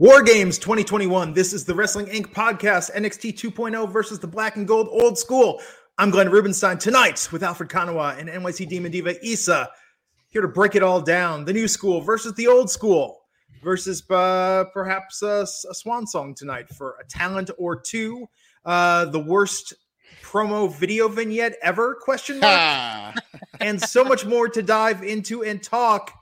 War Games 2021. This is the Wrestling Inc. podcast, NXT 2.0 versus the Black and Gold Old School. I'm Glenn Rubenstein tonight with Alfred Konuwa and NYC Demon Diva Isa, here to break it all down. The new school versus the old school versus uh, perhaps a, a, swan song tonight for a talent or two. Uh, the worst promo video vignette ever? Question mark. and so much more to dive into and talk.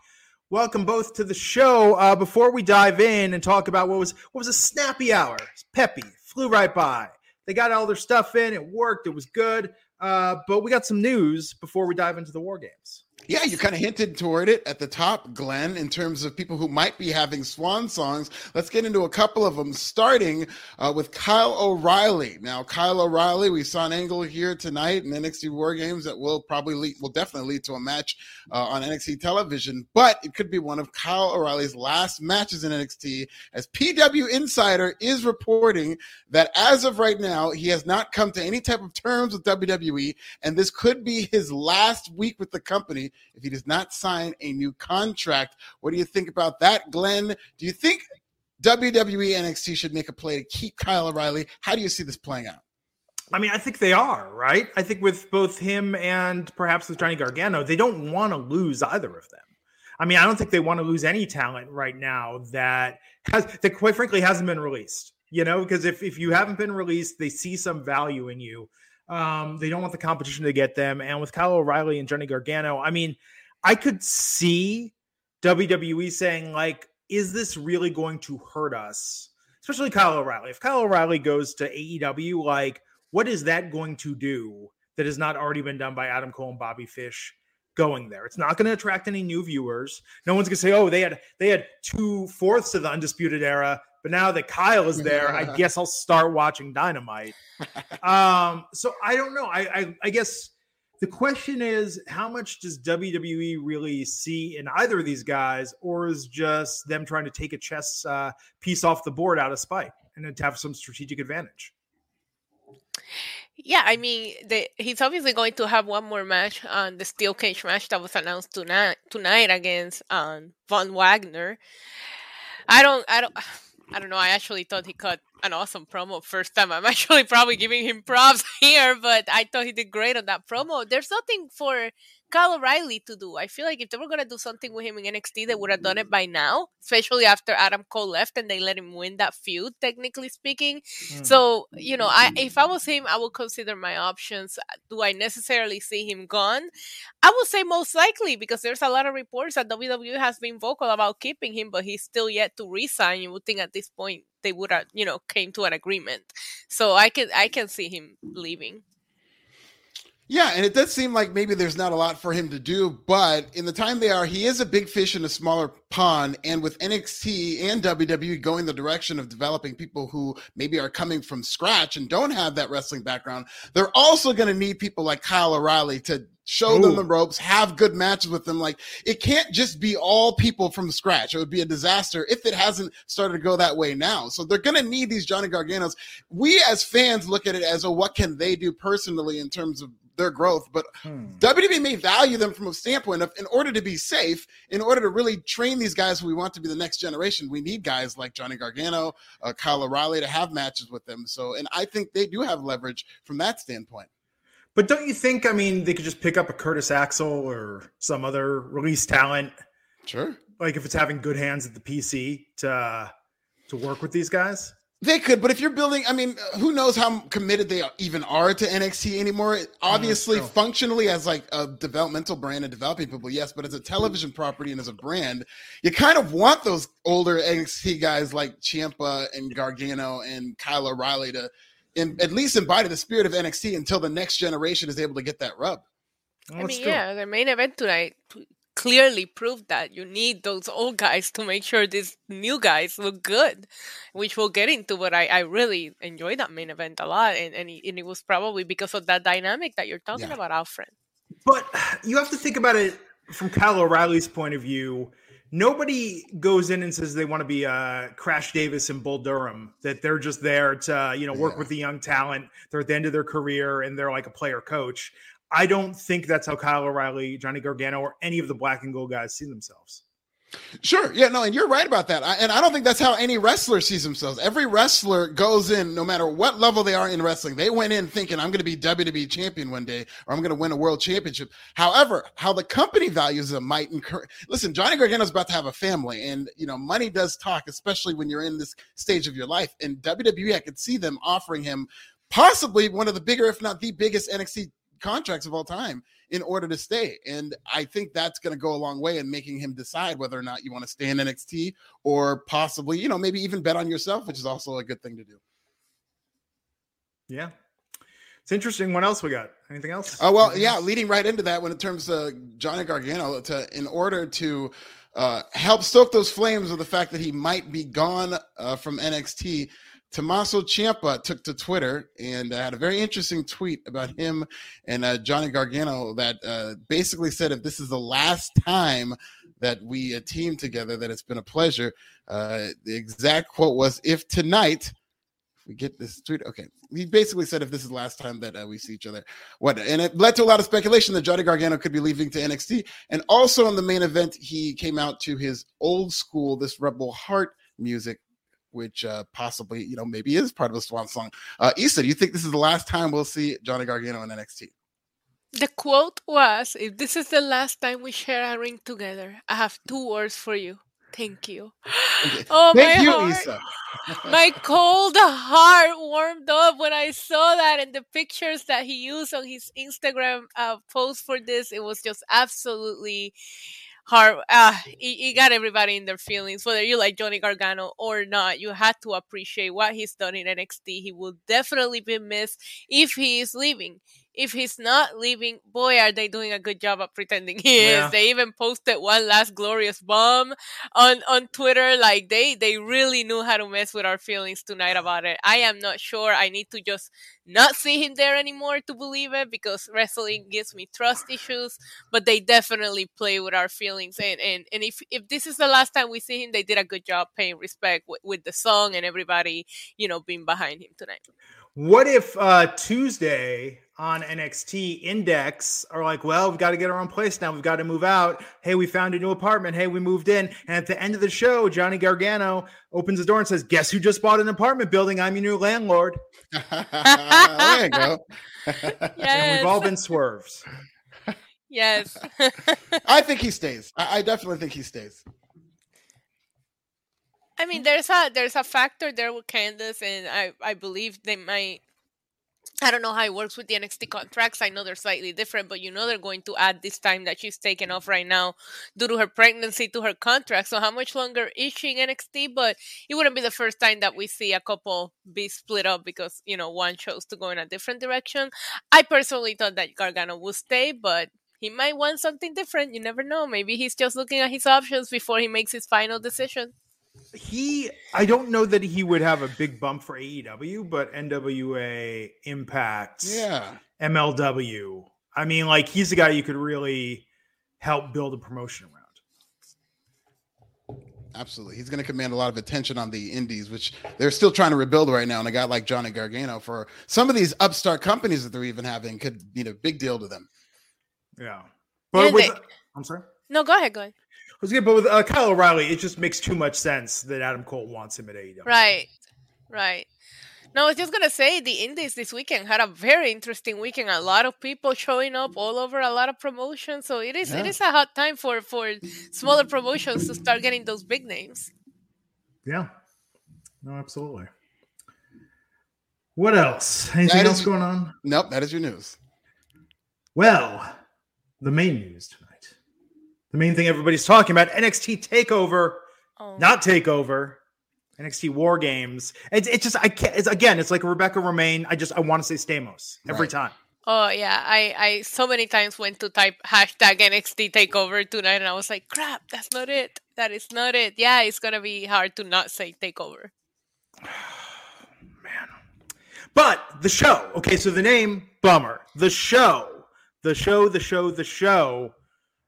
Welcome both to the show. Uh, before we dive in and talk about what was what was a snappy hour, peppy, flew right by. They got all their stuff in. It worked. It was good. Uh, but we got some news before we dive into the war games. Yeah, you kind of hinted toward it at the top, Glenn, in terms of people who might be having swan songs. Let's get into a couple of them, starting uh, with Kyle O'Reilly. Now, Kyle O'Reilly, we saw an angle here tonight in NXT War Games that will probably lead, will definitely lead to a match uh, on NXT television, but it could be one of Kyle O'Reilly's last matches in NXT, as PW Insider is reporting that as of right now, he has not come to any type of terms with WWE, and this could be his last week with the company if he does not sign a new contract. What do you think about that, Glenn? Do you think WWE NXT should make a play to keep Kyle O'Reilly? How do you see this playing out? I mean, I think they are, right? I think with both him and perhaps with Johnny Gargano, they don't want to lose either of them. I mean, I don't think they want to lose any talent right now that has that quite frankly hasn't been released. You know, because if if you haven't been released, they see some value in you. Um, they don't want the competition to get them. And with Kyle O'Reilly and Johnny Gargano, I mean, I could see WWE saying, like, is this really going to hurt us? Especially Kyle O'Reilly. If Kyle O'Reilly goes to AEW, like, what is that going to do that has not already been done by Adam Cole and Bobby Fish going there? It's not going to attract any new viewers. No one's going to say, "Oh, they had they had two fourths of the Undisputed Era." But now that Kyle is there, I guess I'll start watching Dynamite. Um, so I don't know. I, I, I guess the question is, how much does WWE really see in either of these guys, or is just them trying to take a chess uh, piece off the board out of spite and then to have some strategic advantage? Yeah, I mean, the, he's obviously going to have one more match on the steel cage match that was announced tonight tonight against um, Von Wagner. I don't, I don't. I don't know. I actually thought he cut an awesome promo first time. I'm actually probably giving him props here, but I thought he did great on that promo. There's nothing for Kyle O'Reilly to do. I feel like if they were gonna do something with him in NXT, they would have done it by now, especially after Adam Cole left and they let him win that feud, technically speaking. Mm. So, you know, I if I was him, I would consider my options. Do I necessarily see him gone? I would say most likely because there's a lot of reports that WWE has been vocal about keeping him, but he's still yet to resign. You would think at this point they would have, you know, came to an agreement. So I can I can see him leaving. Yeah, and it does seem like maybe there's not a lot for him to do, but in the time they are, he is a big fish in a smaller pond. And with NXT and WWE going the direction of developing people who maybe are coming from scratch and don't have that wrestling background, they're also going to need people like Kyle O'Reilly to show Ooh. them the ropes, have good matches with them. Like it can't just be all people from scratch. It would be a disaster if it hasn't started to go that way now. So they're going to need these Johnny Garganos. We as fans look at it as, oh, what can they do personally in terms of their growth. But hmm. WWE may value them from a standpoint of, in order to be safe, in order to really train these guys who we want to be the next generation, we need guys like Johnny Gargano, uh, Kyle O'Reilly to have matches with them. So, and I think they do have leverage from that standpoint. But don't you think? I mean, they could just pick up a Curtis Axel or some other release talent. Sure. Like if it's having good hands at the PC to to work with these guys. They could, but if you're building, I mean, who knows how committed they even are to NXT anymore? Obviously, oh, functionally as like a developmental brand and developing people, yes, but as a television property and as a brand, you kind of want those older NXT guys like Ciampa and Gargano and Kyle O'Reilly to in, at least embody the spirit of NXT until the next generation is able to get that rub. Oh, I mean, yeah, the main event tonight clearly proved that you need those old guys to make sure these new guys look good, which we'll get into. But I, I really enjoyed that main event a lot, and and, and it was probably because of that dynamic that you're talking yeah. about, Alfred. But you have to think about it from Kyle O'Reilly's point of view. Nobody goes in and says they want to be uh, Crash Davis and Bull Durham. That they're just there to you know work yeah. with the young talent. They're at the end of their career and they're like a player coach. I don't think that's how Kyle O'Reilly, Johnny Gargano, or any of the black and gold guys see themselves. Sure. Yeah, no, and you're right about that. I, and I don't think that's how any wrestler sees themselves. Every wrestler goes in, no matter what level they are in wrestling, they went in thinking, I'm going to be WWE champion one day, or I'm going to win a world championship. However, how the company values them might encourage. Listen, Johnny Gargano's about to have a family, and, you know, money does talk, especially when you're in this stage of your life. And WWE, I could see them offering him possibly one of the bigger, if not the biggest NXT contracts of all time in order to stay. And I think that's going to go a long way in making him decide whether or not you want to stay in NXT or possibly, you know, maybe even bet on yourself, which is also a good thing to do. Yeah. It's interesting. What else we got? Anything else? Oh, uh, well, Anything yeah, else? leading right into that when it terms of Johnny Gargano to in order to uh, help stoke those flames of the fact that he might be gone uh, from NXT. Tommaso Ciampa took to Twitter and uh, had a very interesting tweet about him and uh, Johnny Gargano that uh, basically said, if this is the last time that we uh, team together, that it's been a pleasure. Uh, the exact quote was, if tonight, if we get this tweet, okay. He basically said, if this is the last time that uh, we see each other, what? And it led to a lot of speculation that Johnny Gargano could be leaving to NXT. And also in the main event, he came out to his old school, this Rebel Heart music which uh, possibly, you know, maybe is part of a swan song. Uh, Issa, do you think this is the last time we'll see Johnny Gargano in NXT? The quote was, if this is the last time we share a ring together, I have two words for you. Thank you. Okay. Oh, Thank my you, heart, Issa. my cold heart warmed up when I saw that and the pictures that he used on his Instagram uh, post for this. It was just absolutely hard. Uh, he, he, got everybody in their feelings, whether you like Johnny Gargano or not. You had to appreciate what he's done in NXT. He will definitely be missed if he is leaving if he's not leaving, boy, are they doing a good job of pretending he yeah. is. They even posted one last glorious bomb on on Twitter. Like they they really knew how to mess with our feelings tonight about it. I am not sure. I need to just not see him there anymore to believe it because wrestling gives me trust issues. But they definitely play with our feelings. And and and if if this is the last time we see him, they did a good job paying respect with, with the song and everybody, you know, being behind him tonight. What if uh, Tuesday on NXT Index are like, well, we've got to get our own place now. We've got to move out. Hey, we found a new apartment. Hey, we moved in. And at the end of the show, Johnny Gargano opens the door and says, Guess who just bought an apartment building? I'm your new landlord. there you go. Yes. And we've all been swerves. Yes. I think he stays. I, I definitely think he stays. I mean, there's a there's a factor there with Candice, and I I believe they might. I don't know how it works with the NXT contracts. I know they're slightly different, but you know they're going to add this time that she's taken off right now due to her pregnancy to her contract. So how much longer is she in NXT? But it wouldn't be the first time that we see a couple be split up because you know one chose to go in a different direction. I personally thought that Gargano would stay, but he might want something different. You never know. Maybe he's just looking at his options before he makes his final decision he I don't know that he would have a big bump for AEW, but NWA Impact, yeah, MLW. I mean, like he's a guy you could really help build a promotion around. Absolutely. He's going to command a lot of attention on the indies, which they're still trying to rebuild right now. And a guy like Johnny Gargano for some of these upstart companies that they're even having could be a big deal to them. Yeah. But with, I'm sorry. No, go ahead. Go ahead was good, but with uh, Kyle O'Reilly, it just makes too much sense that Adam Cole wants him at AEW. Right, right. No, I was just gonna say the Indies this weekend had a very interesting weekend. A lot of people showing up all over, a lot of promotions. So it is yeah. it is a hot time for for smaller promotions to start getting those big names. Yeah, no, absolutely. What else? Anything that else going on? Nope, that is your news. Well, the main news tonight the main thing everybody's talking about NXT Takeover, oh. not Takeover. NXT War Games. It's, it's just I can't. It's again. It's like Rebecca Romijn. I just I want to say Stamos every right. time. Oh yeah, I I so many times went to type hashtag NXT Takeover tonight, and I was like, crap, that's not it. That is not it. Yeah, it's gonna be hard to not say Takeover. Man, but the show. Okay, so the name bummer. The show, the show, the show, the show.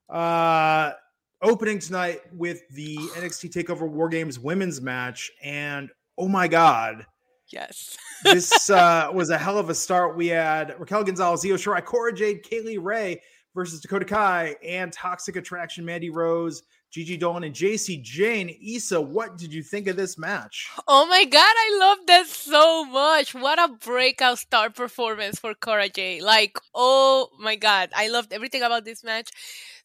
Uh, opening tonight with the NXT Takeover War Games women's match, and oh my god. Yes. this uh, was a hell of a start. We had Raquel Gonzalez, Io Shirai, Cora Jade, Kay Lee Ray versus Dakota Kai and Toxic Attraction, Mandy Rose, Gigi Dolin, and Jacy Jayne. Isa, what did you think of this match? Oh my god, I love that so much. What a breakout star performance for Cora Jade. Like, oh my god, I loved everything about this match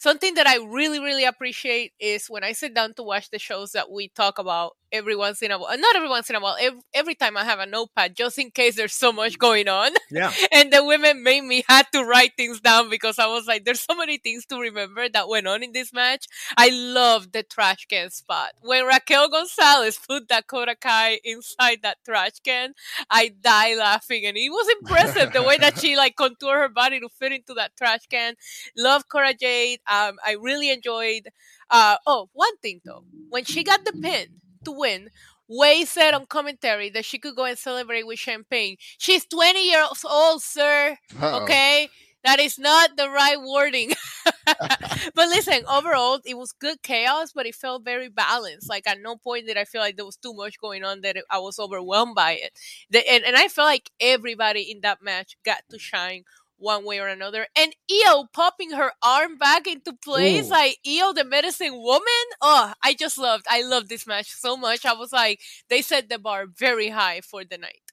something that I really, really appreciate is when I sit down to watch the shows that we talk about every once in a while, not every once in a while, every, every time I have a notepad, just in case there's so much going on. Yeah. and the women made me had to write things down because I was like, there's so many things to remember that went on in this match. I love the trash can spot. When Raquel Gonzalez put Dakota Kai inside that trash can, I die laughing. And it was impressive the way that she like contoured her body to fit into that trash can. Love Cora Jade. Um, I really enjoyed. Uh, oh, one thing though, when she got the pin to win, Way said on commentary that she could go and celebrate with champagne. She's 20 years old, sir. Uh-oh. Okay. That is not the right wording. but listen, overall, it was good chaos, but it felt very balanced. Like at no point did I feel like there was too much going on that I was overwhelmed by it. The, and, and I felt like everybody in that match got to shine one way or another. And Io popping her arm back into place, Ooh. like Io, the medicine woman. Oh, I just loved. I loved this match so much. I was like, they set the bar very high for the night.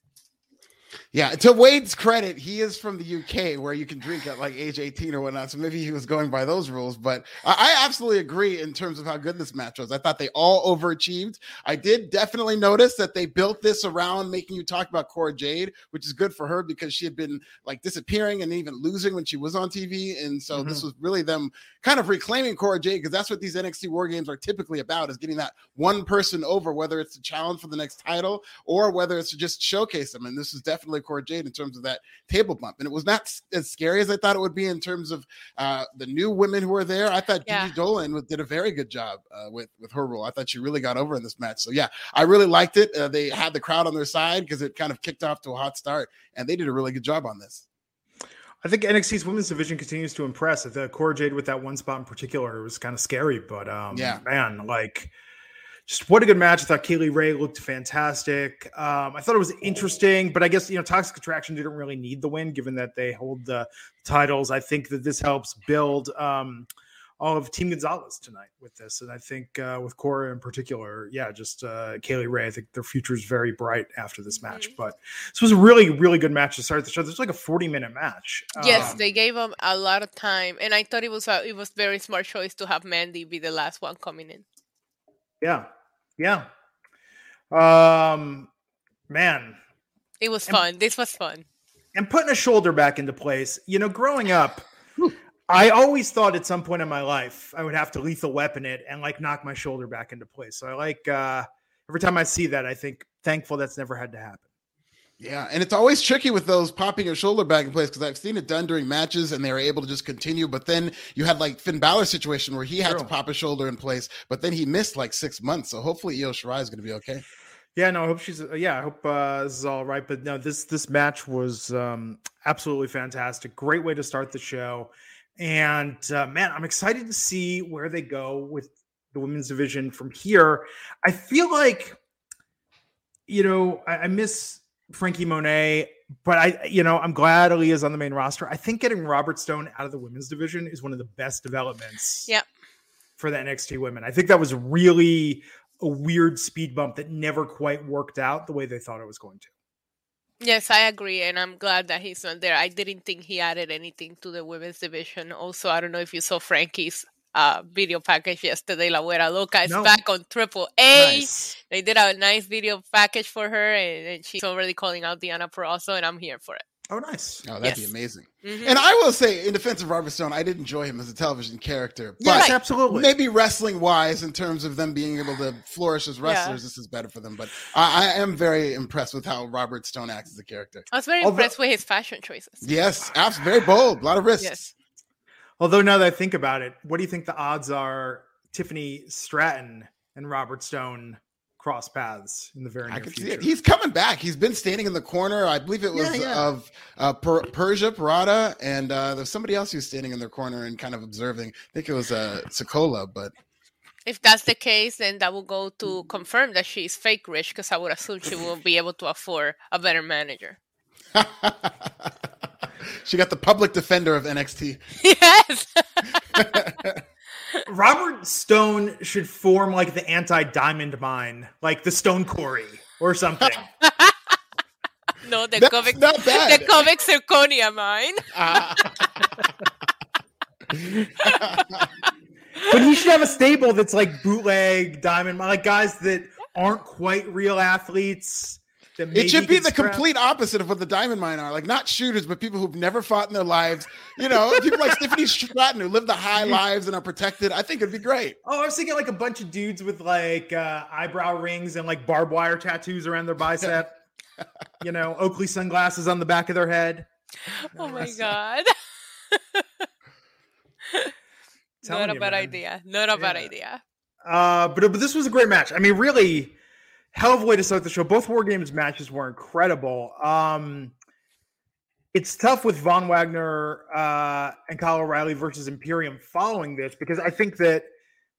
Yeah, to Wade's credit, he is from the UK where you can drink at like age 18 or whatnot. So maybe he was going by those rules. But I, I absolutely agree in terms of how good this match was. I thought they all overachieved. I did definitely notice that they built this around making you talk about Cora Jade, which is good for her because she had been like disappearing and even losing when she was on TV. And so mm-hmm. this was really them kind of reclaiming Cora Jade because that's what these NXT War Games are typically about is getting that one person over, whether it's a challenge for the next title or whether it's to just showcase them. And this is definitely Cora Jade in terms of that table bump. And it was not as scary as I thought it would be in terms of uh, the new women who were there. I thought yeah. Gigi Dolin did a very good job uh, with, with her role. I thought she really got over in this match. So, yeah, I really liked it. Uh, they had the crowd on their side because it kind of kicked off to a hot start, and they did a really good job on this. I think NXT's women's division continues to impress. The Cora Jade with that one spot in particular was kind of scary, but um, yeah, man, like just what a good match. I thought Kay Lee Ray looked fantastic. Um, I thought it was interesting, but I guess you know Toxic Attraction didn't really need the win given that they hold the titles. I think that this helps build. Um, all of Team Gonzalez tonight with this. And I think uh, with Cora in particular, yeah, just uh, Kay Lee Ray, I think their future is very bright after this match. Mm-hmm. But this was a really, really good match to start the show. This was like a 40 minute match. Yes, um, they gave them a lot of time. And I thought it was a, it was very smart choice to have Mandy be the last one coming in. Yeah. Yeah. Um, man. It was fun. This was fun. And putting a shoulder back into place. You know, growing up, I always thought at some point in my life I would have to lethal weapon it and like knock my shoulder back into place. So I like uh every time I see that, I think thankful that's never had to happen. Yeah, and it's always tricky with those popping your shoulder back in place because I've seen it done during matches and they were able to just continue. But then you had like Finn Balor situation where he had True. to pop his shoulder in place, but then he missed like six months. So hopefully Io Shirai is going to be okay. Yeah, no, I hope she's. Uh, yeah, I hope uh, this is all right. But no, this this match was um, absolutely fantastic. Great way to start the show. And uh, man, I'm excited to see where they go with the women's division from here. I feel like, you know, I, I miss Franky Monet, but I, you know, I'm glad Aliyah's on the main roster. I think getting Robert Stone out of the women's division is one of the best developments. Yep. For the NXT women, I think that was really a weird speed bump that never quite worked out the way they thought it was going to. Yes, I agree, and I'm glad that he's not there. I didn't think he added anything to the women's division. Also, I don't know if you saw Franky's uh, video package yesterday. La Güera Loca is no. back on Triple A. Nice. They did a nice video package for her, and, and, she's already calling out Deonna Purrazzo, and I'm here for it. Oh, nice. Oh, that'd Yes. be amazing. Mhm. And I will say, in defense of Robert Stone, I did enjoy him as a television character. But Yes, absolutely. maybe wrestling wise, in terms of them being able to flourish as wrestlers, this is better for them. But I, I am very impressed with how Robert Stone acts as a character. I was very Although- impressed with his fashion choices. Yes, absolutely. Very bold. A lot of risks. Yes. Although now that I think about it, what do you think the odds are Tiffany Stratton and Robert Stone cross paths in the very near I can see future? it. He's coming back. He's been standing in the corner. I believe it was Yeah, yeah. of uh, per- Persia Pirotta, and uh, there's somebody else who's standing in their corner and kind of observing. I think it was uh, Sokola, but If that's the case, then that will go to confirm that she's fake rich because I would assume she will be able to afford a better manager. she got the public defender of NXT. yes. Robert Stone should form like the anti diamond mine, like the Stone Quarry or something. no, the That's comic, not bad. the comic zirconia mine. Ah. but he should have a stable that's like bootleg diamond like guys that aren't quite real athletes. That It should be the scrap- complete opposite of what the Diamond Mine are. Like not shooters, but people who've never fought in their lives. You know, people like Tiffany Stratton who live the high lives and are protected. I think it'd be great. Oh, I was thinking like a bunch of dudes with like uh, eyebrow rings and like barbed wire tattoos around their bicep. you know, Oakley sunglasses on the back of their head. Oh my god. Telling Not a you, bad man. idea. Not a bad idea. Uh, but but this was a great match. I mean, really, hell of a way to start the show. Both War Games matches were incredible. Um, it's tough with Von Wagner uh, and Kyle O'Reilly versus Imperium following this because I think that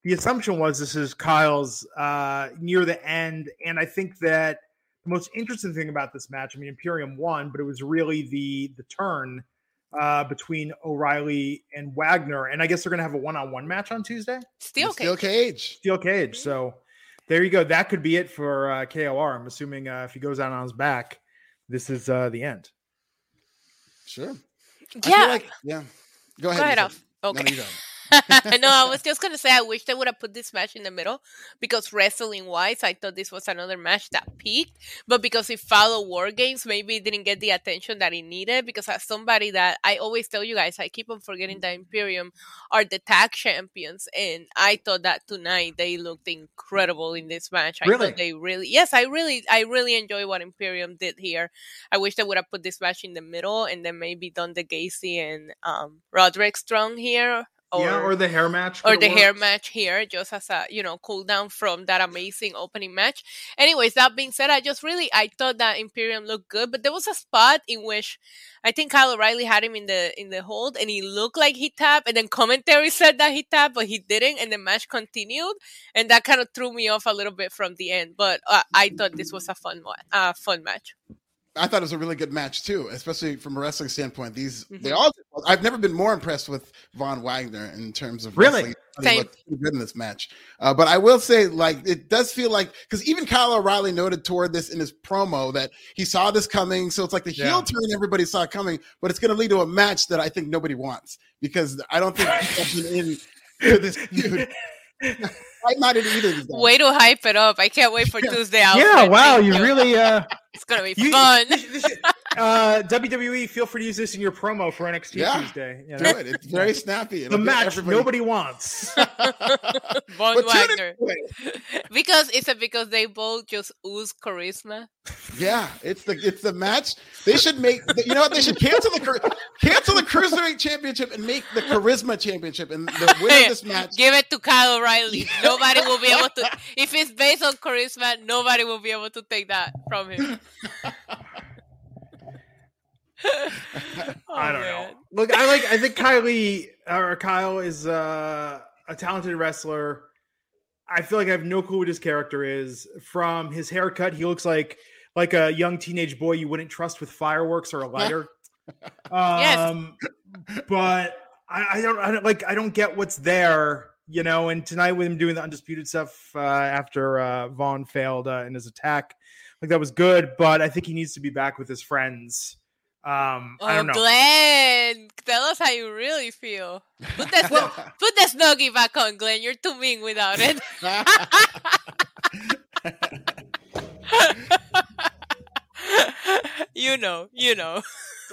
the assumption was this is Kyle's uh, near the end, and I think that the most interesting thing about this match, I mean, Imperium won, but it was really the the turn uh, between O'Reilly and Wagner, and I guess they're going to have a one-on-one match on Tuesday Still okay. Steel cage. steel cage. So there you go. That could be it for uh, KOR. I'm assuming uh, if he goes out on his back, this is uh, the end. Sure. I Yeah. feel like, yeah. Go ahead. Go ahead, Lisa. Alf. No, Okay. no, you go. no, I was just gonna say I wish they would have put this match in the middle because wrestling wise, I thought this was another match that peaked. But because it followed War Games, maybe it didn't get the attention that it needed. Because as somebody that I always tell you guys, I keep on forgetting that Imperium are the tag champions, and I thought that tonight they looked incredible in this match. I Really? thought they really, yes, I really, I really enjoy what Imperium did here. I wish they would have put this match in the middle and then maybe done the Gacy and um, Roderick Strong here yeah, or the hair match, or the hair match here just as a you know cool down from that amazing opening match. Anyways that being said i just really i thought that imperium looked good but there was a spot in which i think kyle o'reilly had him in the in the hold and he looked like he tapped and then commentary said that he tapped but he didn't and the match continued and that kind of threw me off a little bit from the end but uh, i thought this was a fun one uh, fun match I thought it was a really good match too, especially from a wrestling standpoint. These they Mhm. all. I've never been more impressed with Von Wagner in terms of Really? wrestling. I thought Same. looked good in this match. Uh, but I will say, like, it does feel like because even Kyle O'Reilly noted toward this in his promo that he saw this coming. So it's like the heel Yeah. turn everybody saw coming, but it's going to lead to a match that I think nobody wants because I don't think people have been in to this feud. I'm not in either of these. guys. way to hype it up i can't wait for tuesday Yeah, Alfred. wow, Thank you really uh, it's gonna be you, fun this- this- uh, WWE. Feel free to use this in your promo for NXT Yeah. Tuesday. You Do it. It's very snappy. The It'll get match everybody- nobody wants. Von Wagner. Because it's it because they both just ooze charisma? Yeah, it's the it's the match. They should make you know what they should cancel the cancel the cruiserweight championship and make the charisma championship and the winner of this match. Give it to Kyle O'Reilly. Nobody will be able to. If it's based on charisma, nobody will be able to take that from him. I Oh, don't man. know. Look, I like. I think Kylie or Kyle is uh, a talented wrestler. I feel like I have no clue what his character is. From his haircut, he looks like like a young teenage boy you wouldn't trust with fireworks or a lighter. Yes. um, but I, I don't. I don't like. I don't get what's there. You know, and tonight with him doing the undisputed stuff uh, after uh, Von failed uh, in his attack, like that was good. But I think he needs to be back with his friends. Um, I Oh, don't know. Glenn, tell us how you really feel. Put that snu- put the snuggie back on, Glenn. You're too mean without it. you know, you know.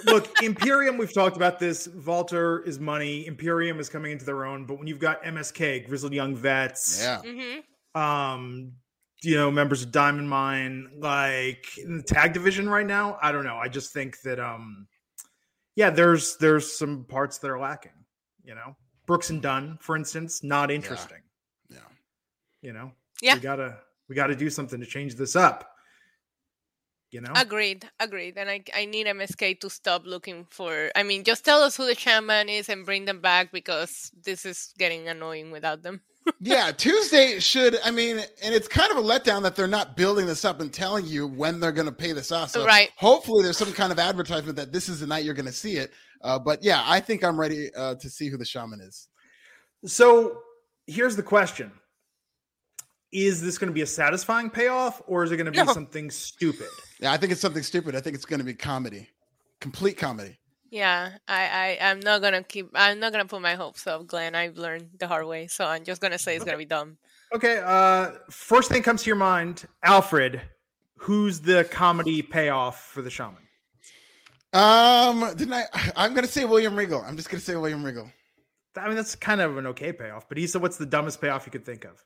Look, Imperium, we've talked about this. Walter is money. Imperium is coming into their own. But when you've got MSK, Grizzled Young Vets, Yeah. hmm um, you know, members of Diamond Mine, like in the tag division right now, I don't know. I just think that um yeah, there's there's some parts that are lacking, you know. Brooks and Dunn, for instance, not interesting. Yeah. You know? Yeah. We gotta we gotta do something to change this up. You know? Agreed, agreed. And I, I need MSK to stop looking for. I mean, just tell us who the shaman is and bring them back because this is getting annoying without them. yeah, Tuesday should. I mean, and it's kind of a letdown that they're not building this up and telling you when they're going to pay this off. So Right. hopefully, there's some kind of advertisement that this is the night you're going to see it. Uh, but yeah, I think I'm ready uh, to see who the shaman is. So here's the question. Is this going to be a satisfying payoff or is it going to be No. something stupid? Yeah, I think it's something stupid. I think it's going to be comedy, complete comedy. Yeah, I, I, I'm not gonna keep. I'm not gonna put my hopes up, Glenn. I've learned the hard way, so I'm just gonna say it's gonna be dumb. Okay, uh first thing comes to your mind, Alfred, who's the comedy payoff for the shaman? Um, didn't I? I'm going to say William Regal. I'm just going to say William Regal. I mean, that's kind of an okay payoff, but he said, "What's the dumbest payoff you could think of?"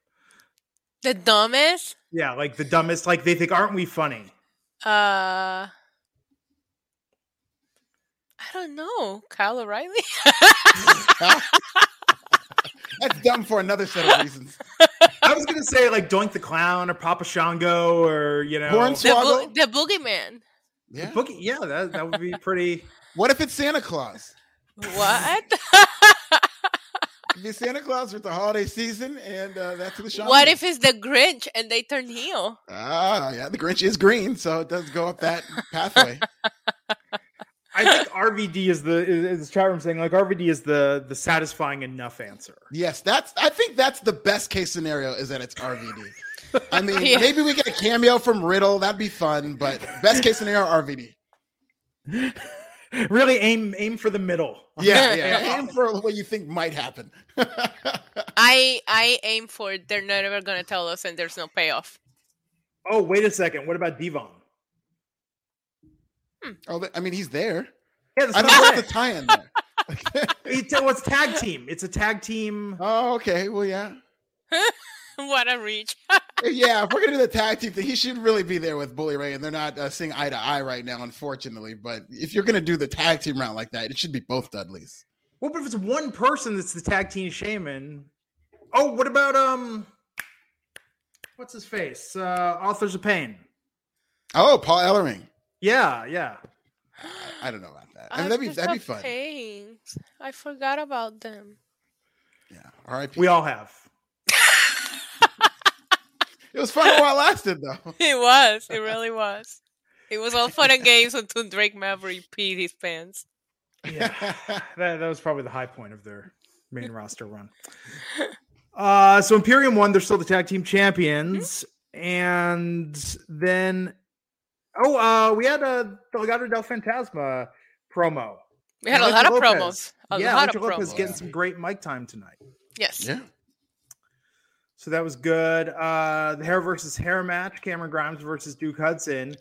The dumbest. Yeah, like the dumbest. Like they think, "Aren't we funny?" Uh, I don't know. Kyle O'Reilly. That's dumb for another set of reasons. I was gonna say like Doink the Clown or Papa Shango or you know, Horns- the, bo- Swallow? the boogeyman. Yeah. Boogie. Yeah, that that would be pretty. What if it's Santa Claus? What? It'd be Santa Claus with the holiday season, and uh, that's the shaman. What if it's the Grinch and they turn heel? Ah, yeah, the Grinch is green, so it does go up that pathway. I think RVD is the is, is chat room saying like RVD is the the satisfying enough answer. Yes, that's. I think that's the best case scenario is that it's RVD. I mean, Yeah. maybe we get a cameo from Riddle. That'd be fun, but best case scenario RVD. Really aim aim for the middle. Yeah, yeah. Aim for what you think might happen. I I aim for they're never gonna tell us and there's no payoff. Oh, wait a second. What about Devon? Hmm. oh, I mean, he's there. Yeah, that's I don't know I'm the tie-in there. It's, oh, it's tag team. It's a tag team. oh, okay. Well, yeah. what a reach. Yeah, if we're gonna do the tag team thing, he should really be there with Bully Ray, and they're not uh, seeing eye to eye right now, unfortunately. But if you're gonna do the tag team round like that, it should be both Dudleys. Well, but if it's one person that's the tag team shaman. Oh, what about um what's his face? Uh Authors of Pain. Oh, Paul Ellering. Yeah, yeah. I don't know about that. I mean, that'd be that'd be of fun. Pains. I forgot about them. Yeah. R.I.P. We all have. It was fun while it lasted, though. It was. It really was. It was all fun and games until Drake Maverick peed his pants. Yeah. that, that was probably the high point of their main roster run. Uh so Imperium won, they're still the tag team champions. And then oh uh we had a Legado del Fantasma promo. We had a And lot of Lucha promos. A yeah, lot Lucha of Lopez promos. getting some great mic time tonight. Yes. yeah. So that was good. Uh, the hair versus hair match, Cameron Grimes versus Duke Hudson.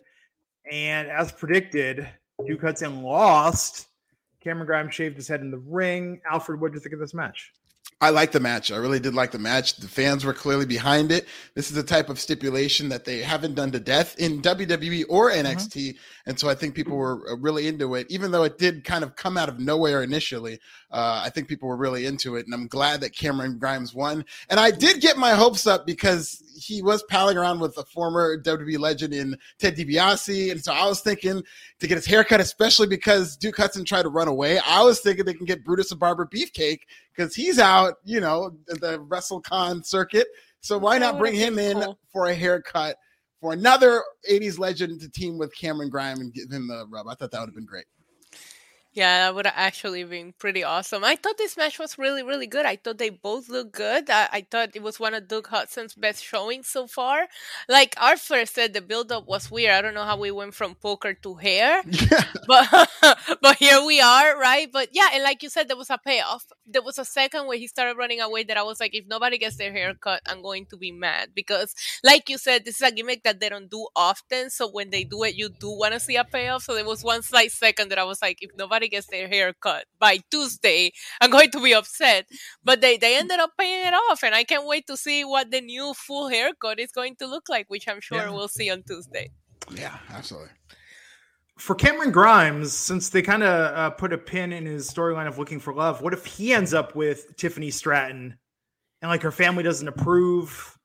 And as predicted, Duke Hudson lost. Cameron Grimes shaved his head in the ring. Alfred, what did you think of this match? I like the match. I really did like the match. The fans were clearly behind it. This is the type of stipulation that they haven't done to death in WWE or NXT. And so I think people were uh, really into it, even though it did kind of come out of nowhere initially. Uh, I think people were really into it. And I'm glad that Cameron Grimes won. And I did get my hopes up because he was palling around with a former WWE legend in Ted DiBiase. And so I was thinking to get his haircut, especially because Duke Hudson tried to run away. I was thinking they can get Brutus a Barber Beefcake because he's out, you know, the, WrestleCon circuit. So why not oh, bring him in for a haircut for another 80s legend to team with Cameron Grime and give him the rub? I thought that would have been great. Yeah, that would have actually been pretty awesome. I thought this match was really, really good. I thought they both looked good. I, I thought it was one of Duke Hudson's best showings so far. Like Arthur said, the build up was weird. I don't know how we went from poker to hair, Yeah. but but here we are, right? But yeah, and like you said, there was a payoff. There was a second where he started running away that I was like, if nobody gets their hair cut, I'm going to be mad because, like you said, this is a gimmick that they don't do often. So when they do it, you do want to see a payoff. So there was one slight second that I was like, if nobody gets their hair cut by Tuesday, I'm going to be upset. But they, they ended up paying it off, and I can't wait to see what the new full haircut is going to look like, which I'm sure Yeah. we'll see on Tuesday. Yeah, absolutely. For Cameron Grimes, since they kind of uh, put a pin in his storyline of looking for love, what if he ends up with Tiffany Stratton and like her family doesn't approve?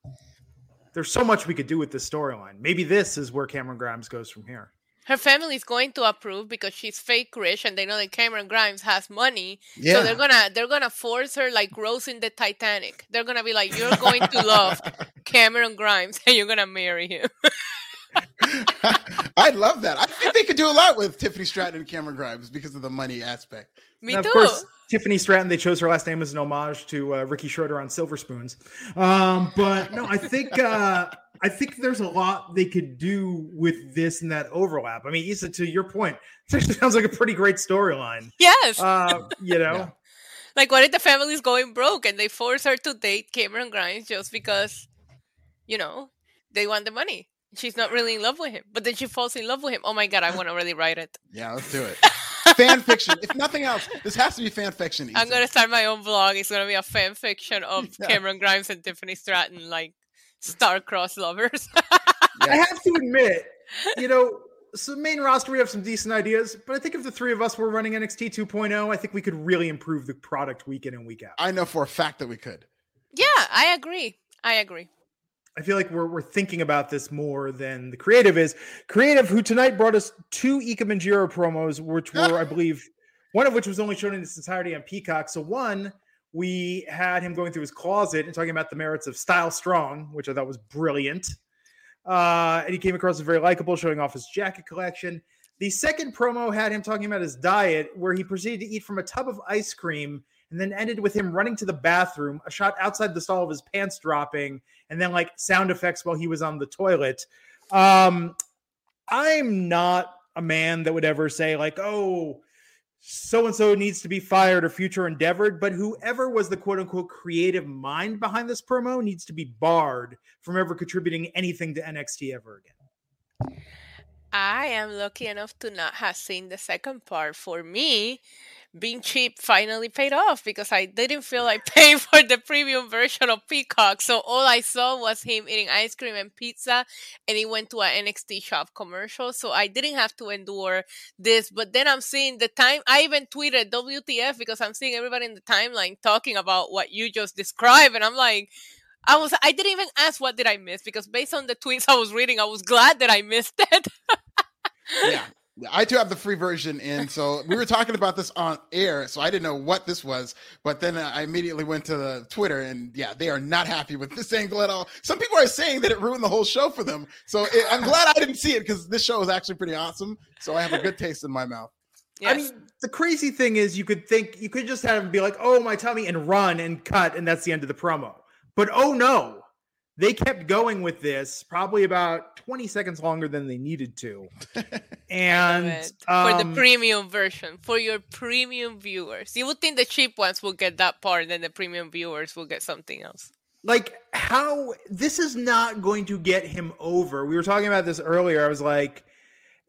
There's so much we could do with this storyline. Maybe this is where Cameron Grimes goes from here. Her family is going to approve because she's fake rich and they know that Cameron Grimes has money. Yeah. So they're gonna they're gonna force her like Rose in the Titanic. They're gonna be like, You're going to love Cameron Grimes and you're gonna marry him. I love that. I think they could do a lot with Tiffany Stratton and Cameron Grimes because of the money aspect. Me And too. of course, Tiffany Stratton, they chose her last name as an homage to uh, Ricky Schroeder on Silver Spoons. Um, but no, I think uh, I think there's a lot they could do with this and that overlap. I mean, Issa, to your point, it actually sounds like a pretty great storyline. yes. Uh, you know, Yeah. like what if the family's going broke and they force her to date Cameron Grimes just because, you know, they want the money. She's not really in love with him. But then she falls in love with him. Oh my god, I wanna really write it. Yeah, let's do it. fan fiction. If nothing else, this has to be fan fiction. I'm gonna start my own vlog. It's gonna be a fan fiction of Yeah. Cameron Grimes and Tiffany Stratton, like star-crossed lovers. I have to admit, you know, so main roster we have some decent ideas, but I think if the three of us were running NXT 2.0, I think we could really improve the product week in and week out. I know for a fact that we could. yeah, I agree. I agree. I feel like we're we're thinking about this more than the creative is. Creative, who tonight brought us two Ikemen Jiro promos, which were, I believe, one of which was only shown in its entirety on Peacock. So one, we had him going through his closet and talking about the merits of Style Strong, which I thought was brilliant. Uh, and he came across as very likable, showing off his jacket collection. The second promo had him talking about his diet, where he proceeded to eat from a tub of ice cream and then ended with him running to the bathroom, a shot outside the stall of his pants dropping, and then like sound effects while he was on the toilet. Um, I'm not a man that would ever say, like, oh, so and so needs to be fired or future endeavored, but whoever was the quote unquote creative mind behind this promo needs to be barred from ever contributing anything to NXT ever again. I am lucky enough to not have seen the second part. For me, being cheap finally paid off because I didn't feel like paying for the premium version of Peacock. So all I saw was him eating ice cream and pizza, and he went to an NXT shop commercial. So I didn't have to endure this. But then I'm seeing the time. I even tweeted WTF because I'm seeing everybody in the timeline talking about what you just described, and I'm like. I was I didn't even ask what did I miss because based on the tweets I was reading, I was glad that I missed it. Yeah. I too have the free version, and so we were talking about this on air, so I didn't know what this was. But then I immediately went to the Twitter, and yeah, they are not happy with this angle at all. Some people are saying that it ruined the whole show for them. So it, I'm glad I didn't see it because this show is actually pretty awesome. So I have a good taste in my mouth. I mean, the crazy thing is, you could think you could just have him be like, "Oh, my tummy," and run and cut, and that's the end of the promo. But oh no, they kept going with this probably about 20 seconds longer than they needed to. And it. for the um, premium version for your premium viewers. You would think the cheap ones will get that part, and then the premium viewers will get something else. like how this is not going to get him over. We were talking about this earlier. I was like, it-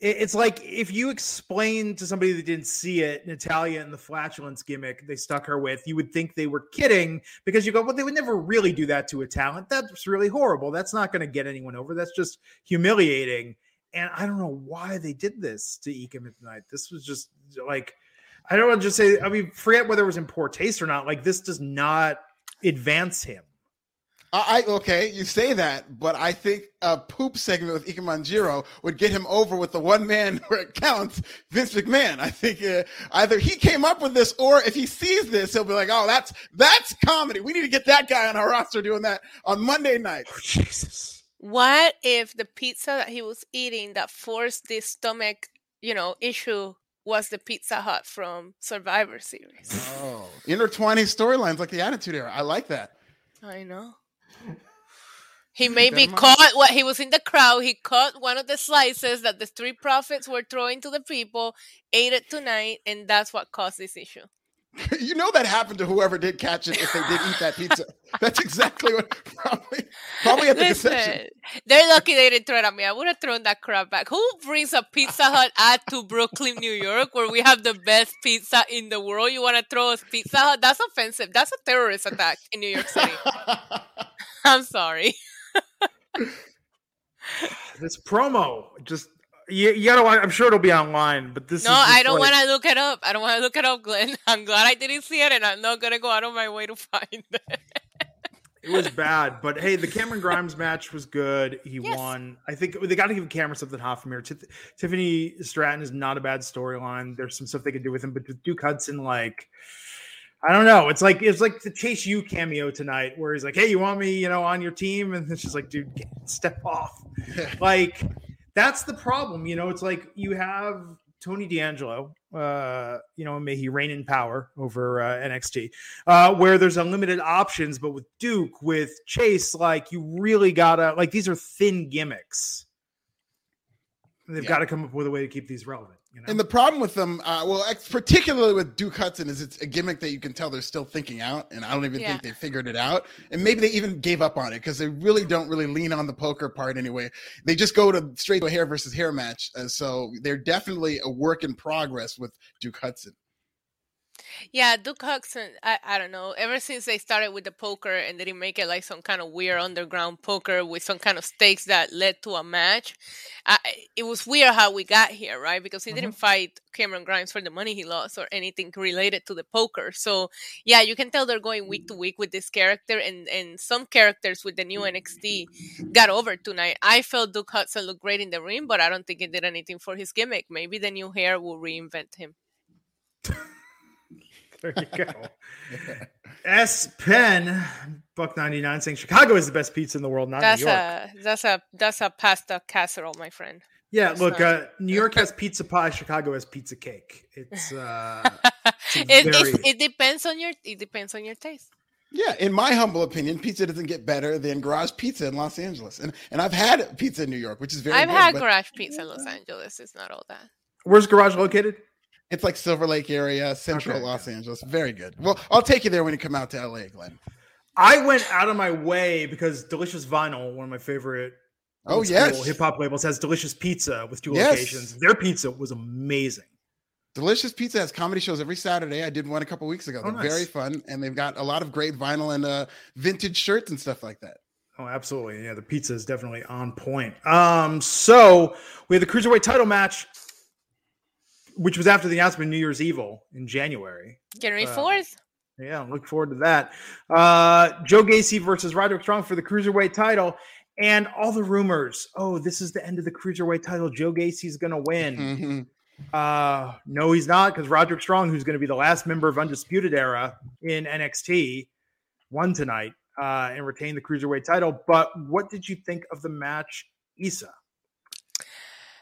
it's like if you explain to somebody that didn't see it, Natalya and the flatulence gimmick they stuck her with, you would think they were kidding because you go, well, they would never really do that to a talent. That's really horrible. That's not going to get anyone over. That's just humiliating. And I don't know why they did this to Ika Midnight. This was just like, I don't want to just say, I mean, forget whether it was in poor taste or not. Like, this does not advance him. I, I okay, you say that, but I think a poop segment with Ikemen Jiro would get him over with the one man where it counts, Vince McMahon. I think uh, either he came up with this, or if he sees this, he'll be like, "Oh, that's that's comedy. We need to get that guy on our roster doing that on Monday night." Oh, Jesus. What if the pizza that he was eating that forced this stomach, you know, issue was the Pizza Hut from Survivor Series. Oh, intertwining storylines like the Attitude Era. I like that. I know. He maybe caught what he was in the crowd. He caught one of the slices that the street profits were throwing to the people, ate it tonight, and that's what caused this issue. you know that happened to whoever did catch it if they did eat that pizza. That's exactly what probably probably at the Listen, concession. they're lucky they didn't throw it at me. I would have thrown that crap back. Who brings a Pizza Hut ad to Brooklyn, New York, where we have the best pizza in the world? You want to throw us Pizza Hut? That's offensive. That's a terrorist attack in New York City. I'm sorry. This promo just you, you gotta. I'm sure it'll be online, but this. No, I don't like- want to look it up. I don't want to look it up, Glenn. I'm glad I didn't see it, and I'm not gonna go out of my way to find it. It was bad, but hey, the Cameron Grimes match was good. He Yes. won. I think they got to give Cameron something hot from here. Tiff- Tiffany Stratton is not a bad storyline. There's some stuff they could do with him, but with Duke Hudson, like, I don't know. It's like it's like the Chase U cameo tonight, where he's like, "Hey, you want me, you know, on your team?" And it's just like, dude, step off. like, that's the problem. You know, it's like you have Tony D'Angelo, uh, you know, may he reign in power over uh, NXT uh, where there's unlimited options. But with Duke, with Chase, like you really gotta like these are thin gimmicks. They've Yeah. got to come up with a way to keep these relevant. You know? And the problem with them, uh, well, ex- particularly with Duke Hudson, is it's a gimmick that you can tell they're still thinking out, and I don't even Yeah. think they figured it out. And maybe they even gave up on it because they really don't really lean on the poker part anyway. They just go to straight to a hair versus hair match. Uh, so they're definitely a work in progress with Duke Hudson. Yeah, Duke Hudson, I, I don't know. Ever since they started with the poker and they didn't make it like some kind of weird underground poker with some kind of stakes that led to a match, I, it was weird how we got here, right? Because he mm-hmm. didn't fight Cameron Grimes for the money he lost or anything related to the poker. So, yeah, you can tell they're going week to week with this character, and, and some characters with the new NXT got over tonight. I felt Duke Hudson looked great in the ring, but I don't think it did anything for his gimmick. Maybe the new hair will reinvent him. there you go. S Pen Buck ninety nine saying Chicago is the best pizza in the world, not That's New York. a that's a that's a pasta casserole, my friend. yeah, that's look, not- uh, New York has pizza pie, Chicago has pizza cake. It's uh, it, very- it, it depends on your it depends on your taste. Yeah, in my humble opinion, pizza doesn't get better than Garage Pizza in Los Angeles, and and I've had pizza in New York, which is very. I've good, had but garage pizza in Los Angeles. It's not all that. where's Garage located? It's like Silver Lake area, central Okay. Los Angeles. Very good. Well, I'll take you there when you come out to LA, Glenn. I went out of my way because Delicious Vinyl, one of my favorite Oh, yes. hip hop labels, has delicious pizza with two Yes. locations. Their pizza was amazing. Delicious Pizza has comedy shows every Saturday. I did one a couple weeks ago. Oh, They're nice. very fun, and they've got a lot of great vinyl and uh, vintage shirts and stuff like that. Oh, absolutely. Yeah, the pizza is definitely on point. Um, so we had the cruiserweight title match, which was after the announcement of New Year's Evil in January. January Uh, fourth. Yeah, look forward to that. Uh, Joe Gacy versus Roderick Strong for the cruiserweight title, and all the rumors. Oh, this is the end of the cruiserweight title. Joe Gacy's going to win. Mhm. Uh, no, he's not because Roderick Strong, who's going to be the last member of Undisputed Era in NXT, won tonight uh, and retained the cruiserweight title. But what did you think of the match, Issa?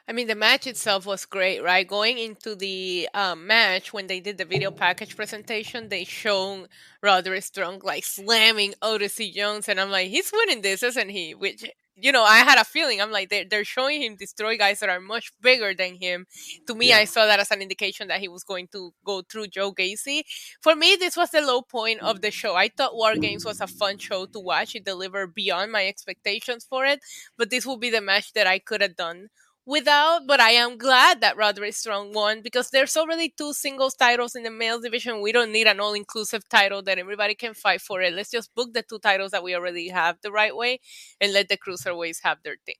I mean, the match itself was great, right? Going into the um, match, when they did the video package presentation, they shown Roderick Strong like slamming Odyssey Jones, and I'm like, he's winning this, isn't he? Which, you know, I had a feeling. I'm like, they're, they're showing him destroy guys that are much bigger than him. To me, I saw that as an indication that he was going to go through Joe Gacy. For me, this was the low point of the show. I thought War Games was a fun show to watch. It delivered beyond my expectations for it, but this will be the match that I could have done without, but I am glad that Roderick Strong won because there's already two singles titles in the male division. We don't need an all inclusive title that everybody can fight for it. Let's just book the two titles that we already have the right way and let the cruiserweights have their thing.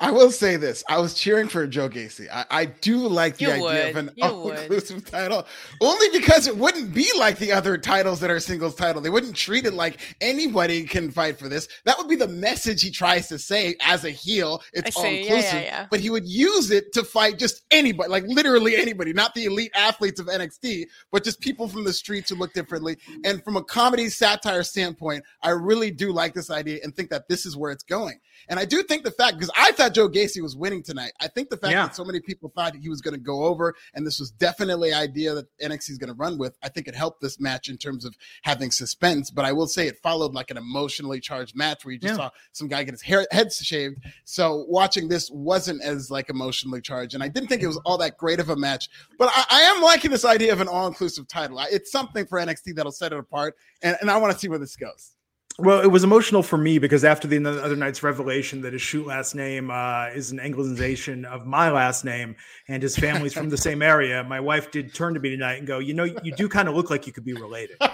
I will say this: I was cheering for Joe Gacy. I, I do like the You idea of an You all-inclusive title, only because it wouldn't be like the other titles that are singles title. They wouldn't treat it like anybody can fight for this. That would be the message he tries to say as a heel. It's all see. Yeah, inclusive, yeah, yeah. but he would use it to fight just anybody, like literally anybody, not the elite athletes of NXT, but just people from the streets who look differently. And from a comedy satire standpoint, I really do like this idea and think that this is where it's going. And I do think the fact because I thought Joe Gacy was winning tonight. I think the fact Yeah. that so many people thought he was going to go over, and this was definitely idea that NXT is going to run with. I think it helped this match in terms of having suspense. But I will say it followed like an emotionally charged match where you just Yeah. saw some guy get his hair head shaved. So watching this wasn't as like emotionally charged, and I didn't think it was all that great of a match. But I, I am liking this idea of an all-inclusive title. It's something for NXT that'll set it apart, and, and I want to see where this goes. Well, it was emotional for me because after the other night's revelation that his shoot last name uh, is an anglicization of my last name and his family's from the same area, my wife did turn to me tonight and go, "You know, you do kind of look like you could be related."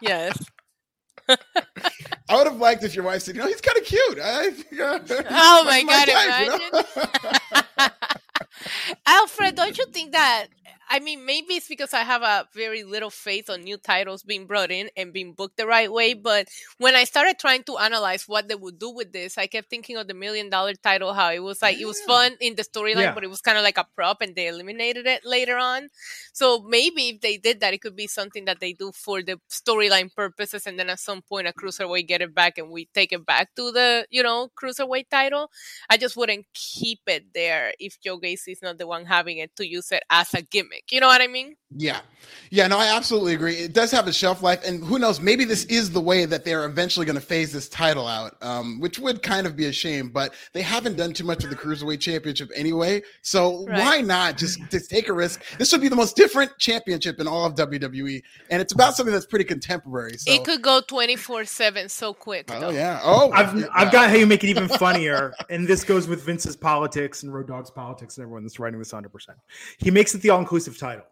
Yes. I would have liked if your wife said, "You know, he's kind of cute." I, Oh my That's God, type, you know? Alfred, don't you think that? I mean, maybe it's because I have a very little faith on new titles being brought in and being booked the right way. But when I started trying to analyze what they would do with this, I kept thinking of the million dollar title, how it was like, it was fun in the storyline, Yeah. but it was kind of like a prop and they eliminated it later on. So maybe if they did that, it could be something that they do for the storyline purposes. And then at some point, a cruiserweight get it back and we take it back to the, you know, cruiserweight title. I just wouldn't keep it there if Joe Gacy is not the one having it to use it as a gimmick. You know what I mean? Yeah. Yeah, no, I absolutely agree. It does have a shelf life, and who knows, maybe this is the way that they're eventually going to phase this title out, um, which would kind of be a shame, but they haven't done too much of the Cruiserweight Championship anyway. So Right. why not just, just take a risk? This would be the most different championship in all of WWE, and it's about something that's pretty contemporary. So, It could go 24 7 so quick. oh, though. yeah. Oh, I've yeah. I've got how you make it even funnier, and this goes with Vince's politics and Road Dogg's politics and everyone that's writing this 100. percent He makes it the all inclusive title,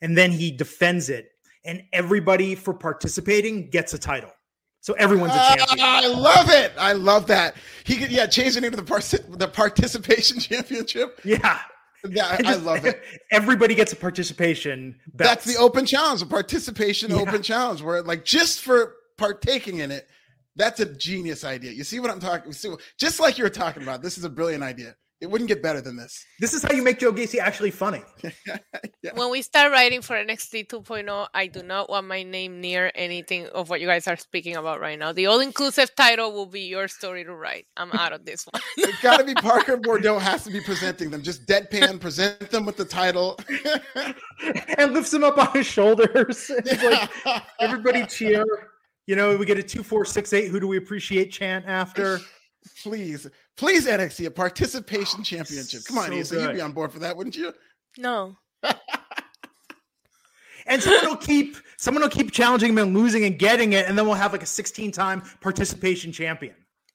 and then he defends it, and everybody for participating gets a title, so everyone's a champion. Ah, I love it. I love that. He could, yeah, change the name to the, partic- the participation championship. Yeah, Yeah, I, I love it. Everybody gets a participation. That's the open challenge, a participation Yeah. open challenge, where like just for partaking in it, that's a genius idea. You see what I'm talking? See, what- just like you were talking about, this is a brilliant idea. It wouldn't get better than this. This is how you make Joe Gacy actually funny. When we start writing for NXT 2.0, I do not want my name near anything of what you guys are speaking about right now. The all inclusive title will be your story to write. I'm out of this one. It's got to be Parker Boudreaux has to be presenting them. Just deadpan, present them with the title. and lifts him up on his shoulders. It's like everybody cheer. You know, we get a two, four, six, eight. Who do we appreciate chant after? please, please, NXT a participation oh, championship. Come on, So Issa, you'd be on board for that, wouldn't you? No. And someone will keep someone will keep challenging him and losing and getting it, and then we'll have like a 16 time participation champion.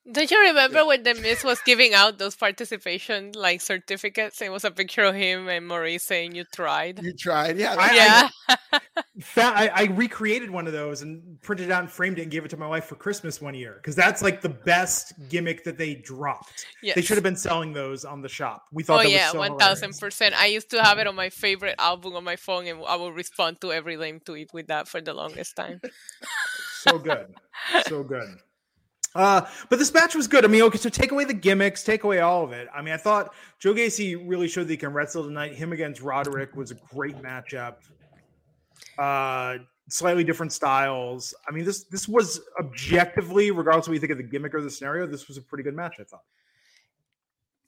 Don't you remember when the Miz was giving out those participation like certificates? It was a picture of him and Maurice saying you tried. You tried, yeah. I- Yeah. Fa- I, I recreated one of those and printed it out and framed it and gave it to my wife for Christmas one year because that's like the best gimmick that they dropped. yes. They should have been selling those on the shop. We thought Oh that was yeah, so one thousand hilarious. percent. I used to have it on my favorite album on my phone, and I would respond to every lame tweet with that for the longest time. so good so good uh but this match was good. I mean okay so take away the gimmicks take away all of it. I mean i thought joe gacy really showed that he can wrestle tonight. Him against roderick was a great matchup. Uh slightly different styles. I mean this this was objectively regardless of what you think of the gimmick or the scenario this was a pretty good match i thought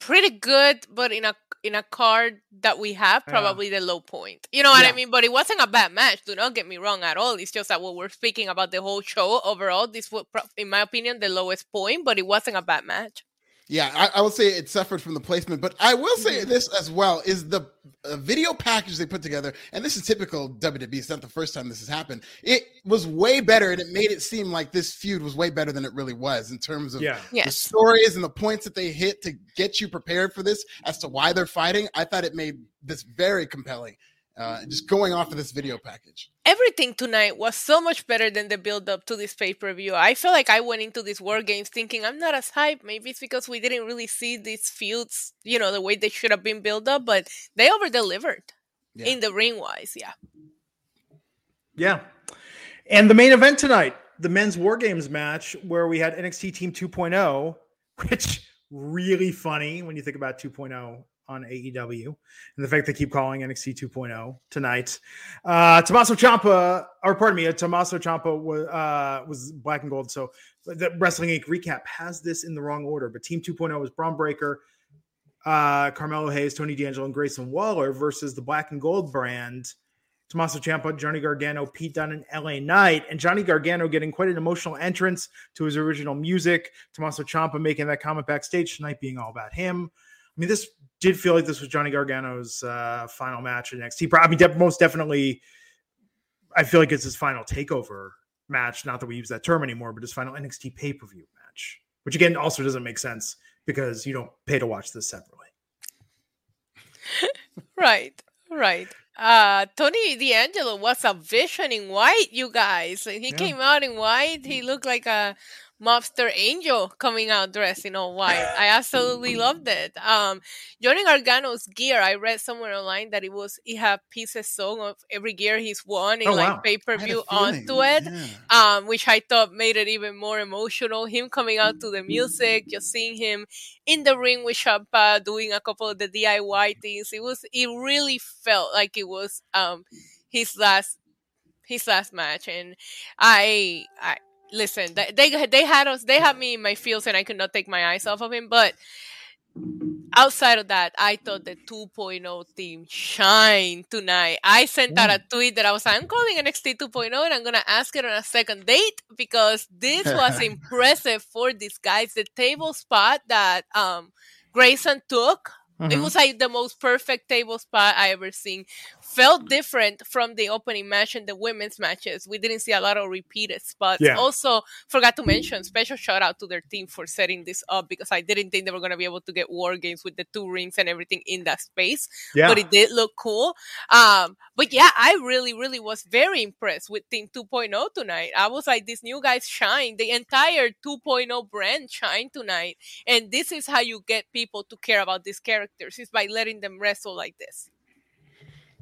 Pretty good, but in a in a card that we have, Yeah. probably the low point. You know what Yeah. I mean? But it wasn't a bad match. Do not get me wrong at all. It's just that what we're speaking about the whole show overall. This was, in my opinion, the lowest point, but it wasn't a bad match. Yeah, I, I will say it suffered from the placement, but I will say this as well: is the uh, video package they put together, and this is typical WWE. It's not the first time this has happened. It was way better, and it made it seem like this feud was way better than it really was in terms of yeah the stories and the points that they hit to get you prepared for this as to why they're fighting. I thought it made this very compelling. Uh, just going off of this video package. Everything tonight was so much better than the build up to this pay per view. I feel like I went into these war games thinking I'm not as hyped. Maybe it's because we didn't really see these feuds, you know, the way they should have been built up, but they over delivered Yeah. in the ring wise. Yeah. Yeah. And the main event tonight, the men's War Games match, where we had NXT Team 2.0, which really funny when you think about 2.0 on AEW, and the fact they keep calling NXT 2.0 tonight. Uh, Tommaso Ciampa, or pardon me, uh, Tommaso Ciampa was uh, was black and gold. So the Wrestling Inc. recap has this in the wrong order, but Team 2.0 was Bron Breakker, uh, Carmelo Hayes, Tony D'Angelo, and Grayson Waller versus the black and gold brand. Tommaso Ciampa, Johnny Gargano, Pete Dunne, and LA Knight. And Johnny Gargano getting quite an emotional entrance to his original music. Tommaso Ciampa making that comment backstage tonight being all about him. I mean, this did feel like this was Johnny Gargano's uh, final match in NXT. I mean, most definitely, I feel like it's his final takeover match. Not that we use that term anymore, but his final NXT pay per view match, which again also doesn't make sense because you don't pay to watch this separately. right, right. Uh, Tony D'Angelo was a vision in white, you guys. He yeah. came out in white. He looked like a mobster angel coming out dressed in all white. I absolutely loved it. Um, Johnny Gargano's gear, I read somewhere online that it was he had pieces sewn of every gear he's won in oh, like wow. pay per view onto it, yeah. um, which I thought made it even more emotional. Him coming out to the music, just seeing him in the ring with Ciampa doing a couple of the DIY things. It was it really felt like it was um his last his last match and I I listen, they they had us, they had me in my feels, and I could not take my eyes off of him. But outside of that, I thought the 2.0 team shine tonight. I sent out a tweet that I was like, I'm calling NXT 2.0 and I'm going to ask it on a second date because this was impressive for these guys. The table spot that um, Grayson took Mm-hmm. It was like the most perfect table spot I ever seen. Felt different from the opening match and the women's matches. We didn't see a lot of repeated spots. Yeah. Also, forgot to mention special shout out to their team for setting this up because I didn't think they were gonna be able to get war games with the two rings and everything in that space. Yeah. But it did look cool. Um, but yeah, I really, really was very impressed with Team 2.0 tonight. I was like, these new guys shine. The entire 2.0 brand shine tonight. And this is how you get people to care about these characters is by letting them wrestle like this.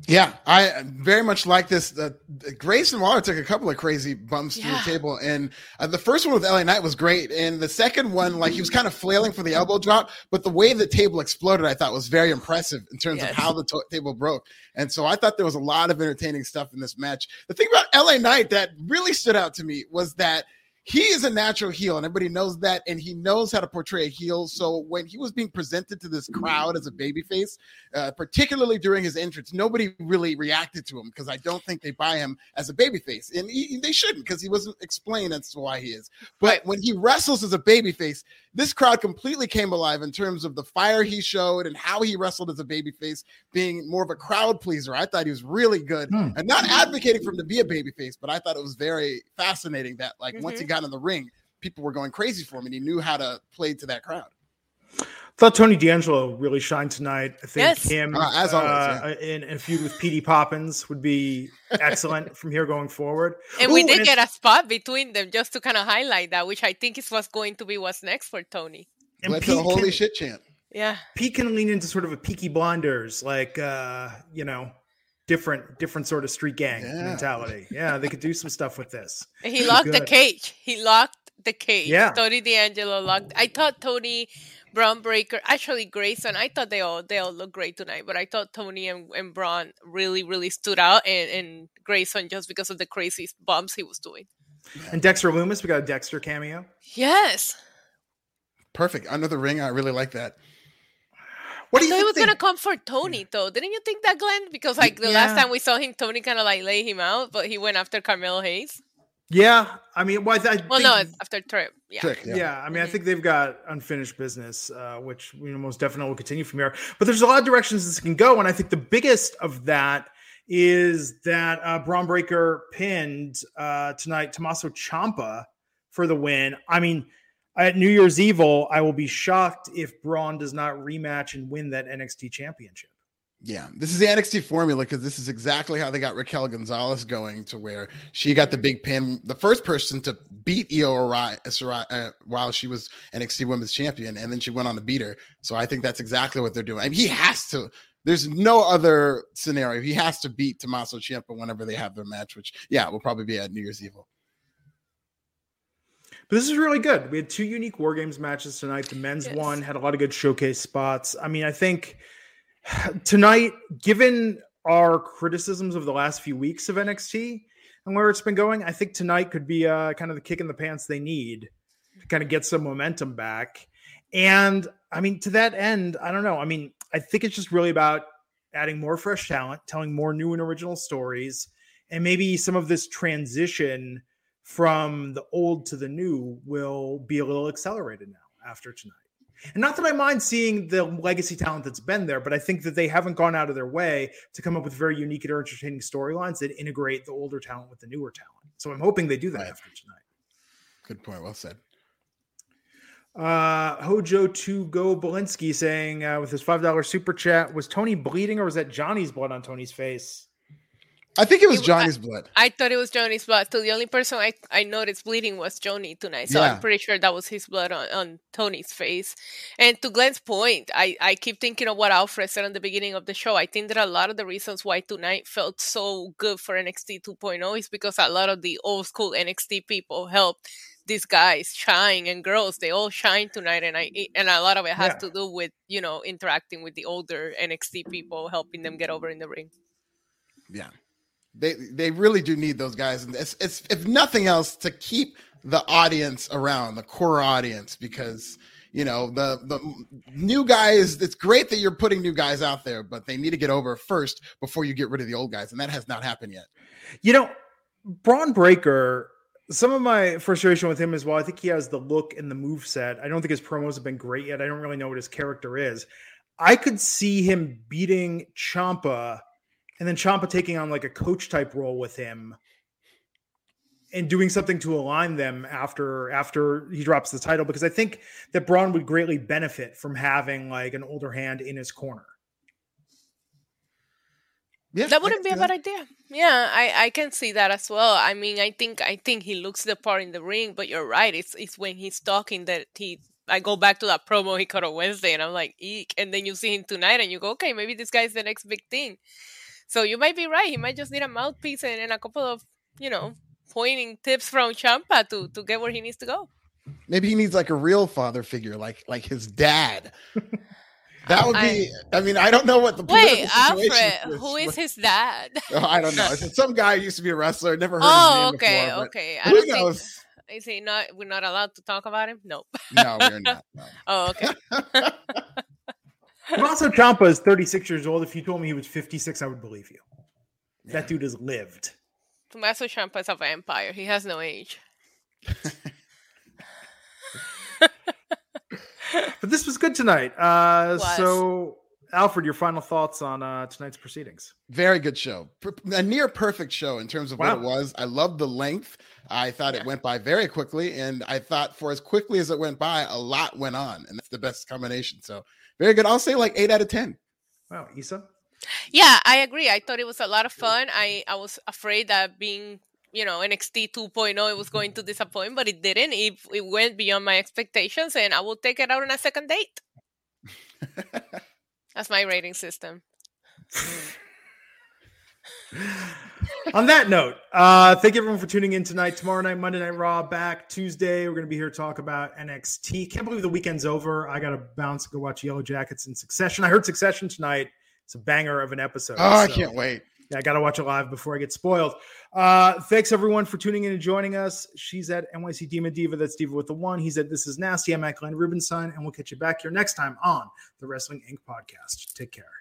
Yeah, I very much like this. Uh, Grayson Waller took a couple of crazy bumps yeah. to the table, and uh, the first one with LA Knight was great, and the second one, like he was kind of flailing for the elbow drop, but the way the table exploded, I thought was very impressive in terms yes. of how the to- table broke. And so I thought there was a lot of entertaining stuff in this match. The thing about LA Knight that really stood out to me was that he is a natural heel, and everybody knows that, and he knows how to portray a heel. So when he was being presented to this crowd as a babyface, uh, particularly during his entrance, nobody really reacted to him because I don't think they buy him as a babyface, and he, they shouldn't because he wasn't explained as to why he is. But when he wrestles as a babyface, this crowd completely came alive in terms of the fire he showed and how he wrestled as a babyface, being more of a crowd pleaser. I thought he was really good, hmm. and not advocating for him to be a babyface, but I thought it was very fascinating that like mm-hmm. once he got in the ring, people were going crazy for him, and he knew how to play to that crowd. Thought Tony D'Angelo really shined tonight. I think yes. him uh, as always uh, yeah. in, in, a feud with Petey Poppins would be excellent from here going forward. And Ooh, we did and get a spot between them just to kind of highlight that, which I think is what's going to be what's next for Tony. And Let's a holy can, shit chant. Yeah, Pete can lean into sort of a Peaky Blinders, like uh, you know, different different sort of street gang yeah. mentality. Yeah, they could do some stuff with this. He locked the cage. He locked the cage. Yeah. Tony D'Angelo locked. I thought Tony Bron Breakker, actually Grayson. I thought they all they all look great tonight, but I thought Tony and, and Bron really really stood out, and, and Grayson just because of the crazy bumps he was doing. And Dexter Lumis, we got a Dexter cameo. Yes. Perfect under the ring. I really like that. What do you he was gonna come for Tony though? Didn't you think that, Glenn? Because like the yeah. last time we saw him, Tony kind of like lay him out, but he went after Carmelo Hayes. Yeah, I mean, well, I, I well, no, after Trip. Yeah. Trick, yeah. yeah. I mean, mm-hmm. I think they've got unfinished business, uh, which you know most definitely will continue from here. But there's a lot of directions this can go, and I think the biggest of that is that uh, Bron Breakker pinned uh, tonight Tommaso Ciampa for the win. I mean, at New Year's Evil, I will be shocked if Bron does not rematch and win that NXT Championship. Yeah, this is the NXT formula because this is exactly how they got Raquel Gonzalez going to where she got the big pin, the first person to beat Io Shirai uh, while she was NXT Women's Champion, and then she went on to beat her. So I think that's exactly what they're doing. I mean, he has to. There's no other scenario. He has to beat Tommaso Ciampa whenever they have their match, which yeah, will probably be at New Year's Evil. But this is really good. We had two unique War Games matches tonight. The men's yes. one had a lot of good showcase spots. I mean, I think tonight, given our criticisms of the last few weeks of NXT and where it's been going, I think tonight could be uh, kind of the kick in the pants they need to kind of get some momentum back. And I mean, to that end, I don't know. I mean, I think it's just really about adding more fresh talent, telling more new and original stories, and maybe some of this transition from the old to the new will be a little accelerated now after tonight. And not that I mind seeing the legacy talent that's been there, but I think that they haven't gone out of their way to come up with very unique and entertaining storylines that integrate the older talent with the newer talent. So I'm hoping they do that right. after tonight. Good point. Well said. Uh, Hojo to go Belinsky saying uh, with his five dollar super chat, was Tony bleeding or was that Johnny's blood on Tony's face? I think it was Johnny's I, blood. I thought it was Johnny's blood. So the only person I, I noticed bleeding was Johnny tonight. So yeah. I'm pretty sure that was his blood on, on Tony's face. And to Glenn's point, I, I keep thinking of what Alfred said in the beginning of the show. I think that a lot of the reasons why tonight felt so good for NXT 2.0 is because a lot of the old school NXT people helped these guys shine and girls they all shine tonight and i and a lot of it has yeah. to do with you know interacting with the older nxt people helping them get over in the ring yeah they they really do need those guys, and it's, it's if nothing else to keep the audience around, the core audience, because you know the the new guys. It's great that you're putting new guys out there, but they need to get over first before you get rid of the old guys, and that has not happened yet. You know, Bron Breakker Some of my frustration with him as well. I think he has the look and the move set. I don't think his promos have been great yet. I don't really know what his character is. I could see him beating Ciampa and then Ciampa taking on like a coach type role with him and doing something to align them after after he drops the title because I think that Bron would greatly benefit from having like an older hand in his corner. Yeah, that wouldn't be a bad idea. Yeah, I, I can see that as well. I mean, I think I think he looks the part in the ring, but you're right. It's it's when he's talking that he. I go back to that promo he cut on Wednesday, and I'm like, eek. And then you see him tonight, and you go, okay, maybe this guy's the next big thing. So you might be right. He might just need a mouthpiece and, and a couple of, you know, pointing tips from Ciampa to to get where he needs to go. Maybe he needs like a real father figure, like like his dad. That would be. I, I, mean, I don't know what the wait, Alfred. Is, who is his dad? Oh, I don't know. It's some guy used to be a wrestler. Never heard. Oh, his name okay, before, okay. I who knows? Think, is he not? We're not allowed to talk about him. Nope. No, we're not. No. oh, okay. Tommaso Ciampa is 36 years old. If you told me he was 56, I would believe you. Yeah. That dude has lived. Tommaso Ciampa is a vampire. He has no age. but this was good tonight. Uh, was. So, Alfred, your final thoughts on uh, tonight's proceedings? Very good show. A near perfect show in terms of wow. what it was. I loved the length. I thought yeah. it went by very quickly, and I thought for as quickly as it went by, a lot went on, and that's the best combination. So very good. I'll say like eight out of ten. Wow, Isa. Yeah, I agree. I thought it was a lot of fun. I I was afraid that being you know NXT 2.0 it was going to disappoint, but it didn't. It it went beyond my expectations, and I will take it out on a second date. That's my rating system. on that note, uh, thank you everyone for tuning in tonight. Tomorrow night, Monday Night Raw, back Tuesday. We're going to be here to talk about NXT. Can't believe the weekend's over. I got to bounce and go watch Yellowjackets in Succession. I heard Succession tonight. It's a banger of an episode. Oh, so, I can't wait. Yeah, I got to watch it live before I get spoiled. Uh, thanks everyone for tuning in and joining us. She's at NYC Demon Diva. That's Diva with the one. He's at This Is Nasty. I'm at Glenn Rubenstein, and we'll catch you back here next time on the Wrestling Inc. podcast. Take care.